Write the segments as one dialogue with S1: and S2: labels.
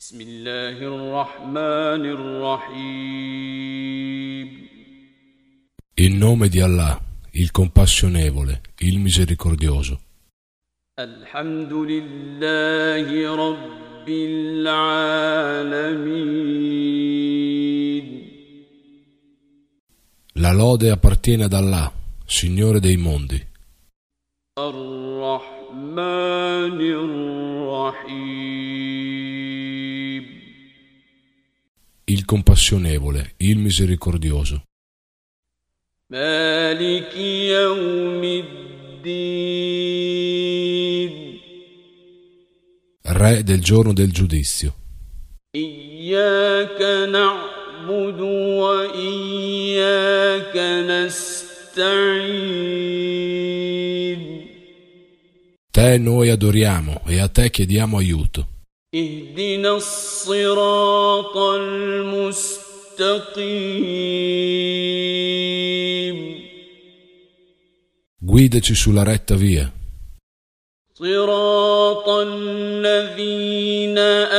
S1: بسم الله الرحمن الرحيم
S2: In nome di Allah, il compassionevole, il misericordioso.
S1: الحمد لله رب العالمين
S2: La lode appartiene ad Allah, Signore dei mondi,
S1: الرحمن الرحيم
S2: compassionevole, il misericordioso,
S1: مالك يوم الدين
S2: Re del giorno del giudizio.
S1: إياك نعبد وإياك نستعين
S2: Te noi adoriamo e a te chiediamo aiuto.
S1: اهدنا الصراط المستقيم.
S2: Guidaci sulla retta via,
S1: صراط الذين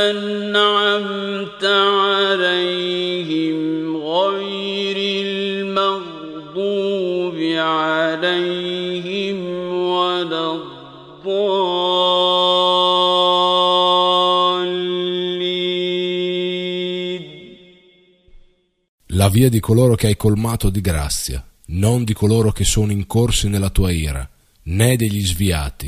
S1: أنعمت عليهم غير المغضوب عليهم ولا الضالين.
S2: La via di coloro che hai colmato di grazia, non di coloro che sono incorsi nella tua ira, né degli sviati.